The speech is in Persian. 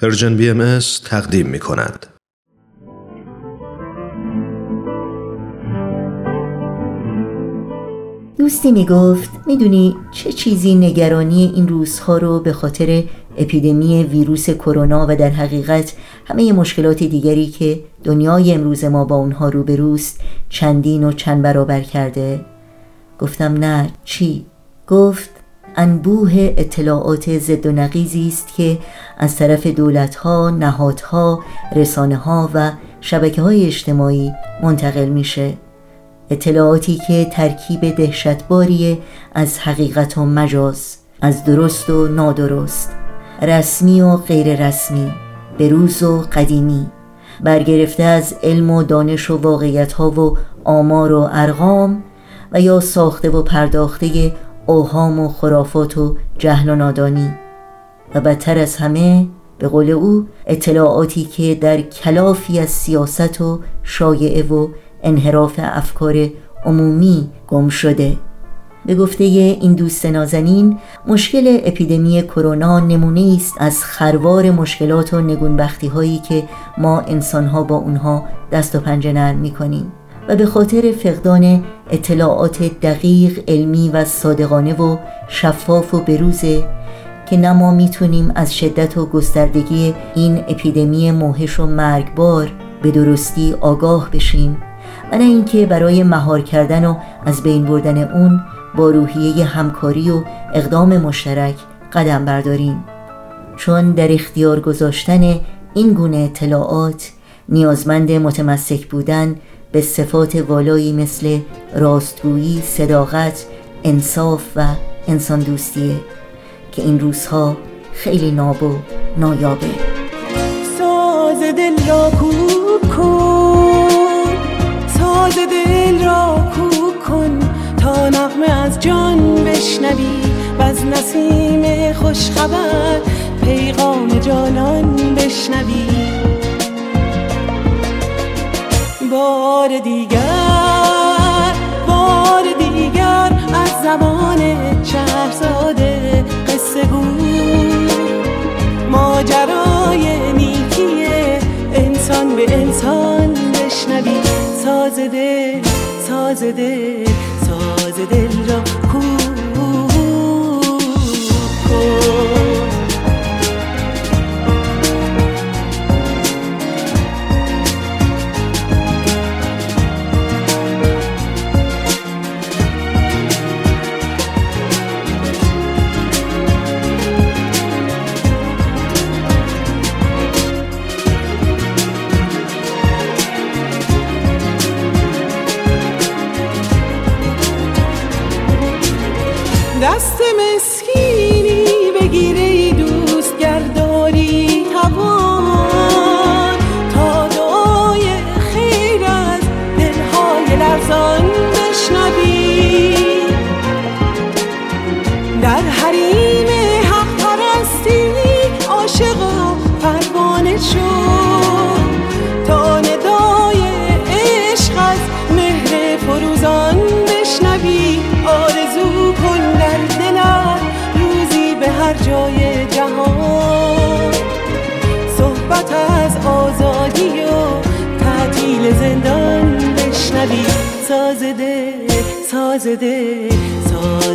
Persian BM تقدیم می کند. دوستی می گفت می‌دونی چه چیزی نگرانی این روزها رو به خاطر اپیدمی ویروس کرونا و در حقیقت همه مشکلات دیگری که دنیای امروز ما با اونها روبروست چندین و چند برابر کرده؟ گفتم نه. چی؟ گفت انبوه اطلاعات ضد و نقیزی است که از طرف دولتها، نهادها، رسانه ها و شبکه های اجتماعی منتقل میشه. اطلاعاتی که ترکیب دهشتباری از حقیقت و مجاز از درست و نادرست رسمی و غیر رسمی بروز و قدیمی برگرفته از علم و دانش و واقعیت ها و آمار و ارقام و یا ساخته و پرداخته اوهام و خرافات و جهل و نادانی و بدتر از همه به قول او اطلاعاتی که در کلافی از سیاست و شایعه و انحراف افکار عمومی گم شده. به گفته این دوست نازنین مشکل اپیدمی کرونا نمونه است از خروار مشکلات و نگونبختی هایی که ما انسانها با اونها دست و پنجه نرم می کنیم به خاطر فقدان اطلاعات دقیق علمی و صادقانه و شفاف و بروزه که نه ما می‌تونیم از شدت و گستردگی این اپیدمی موهش و مرگبار به درستی آگاه بشیم و نه اینکه برای مهار کردن و از بین بردن اون با روحیه همکاری و اقدام مشترک قدم برداریم. چون در اختیار گذاشتن این گونه اطلاعات نیازمند متمسک بودن به صفات والایی مثل راستگویی، صداقت، انصاف و انسان دوستیه که این روزها خیلی ناب و نایابه. ساز دل را کوب کن ساز دل را کوب کن تا نغمه از جان بشنوی و از نسیم خوشخبر پیغام جانان بشنوی. بار دیگر بار دیگر از زمان چهرزاده قصه گو ماجرای نیکی انسان به انسان بشنوی. ساز دل ساز دست جای جهان. صحبت از آزادی و تعطیل زندان بشنوی. ساز دل ساز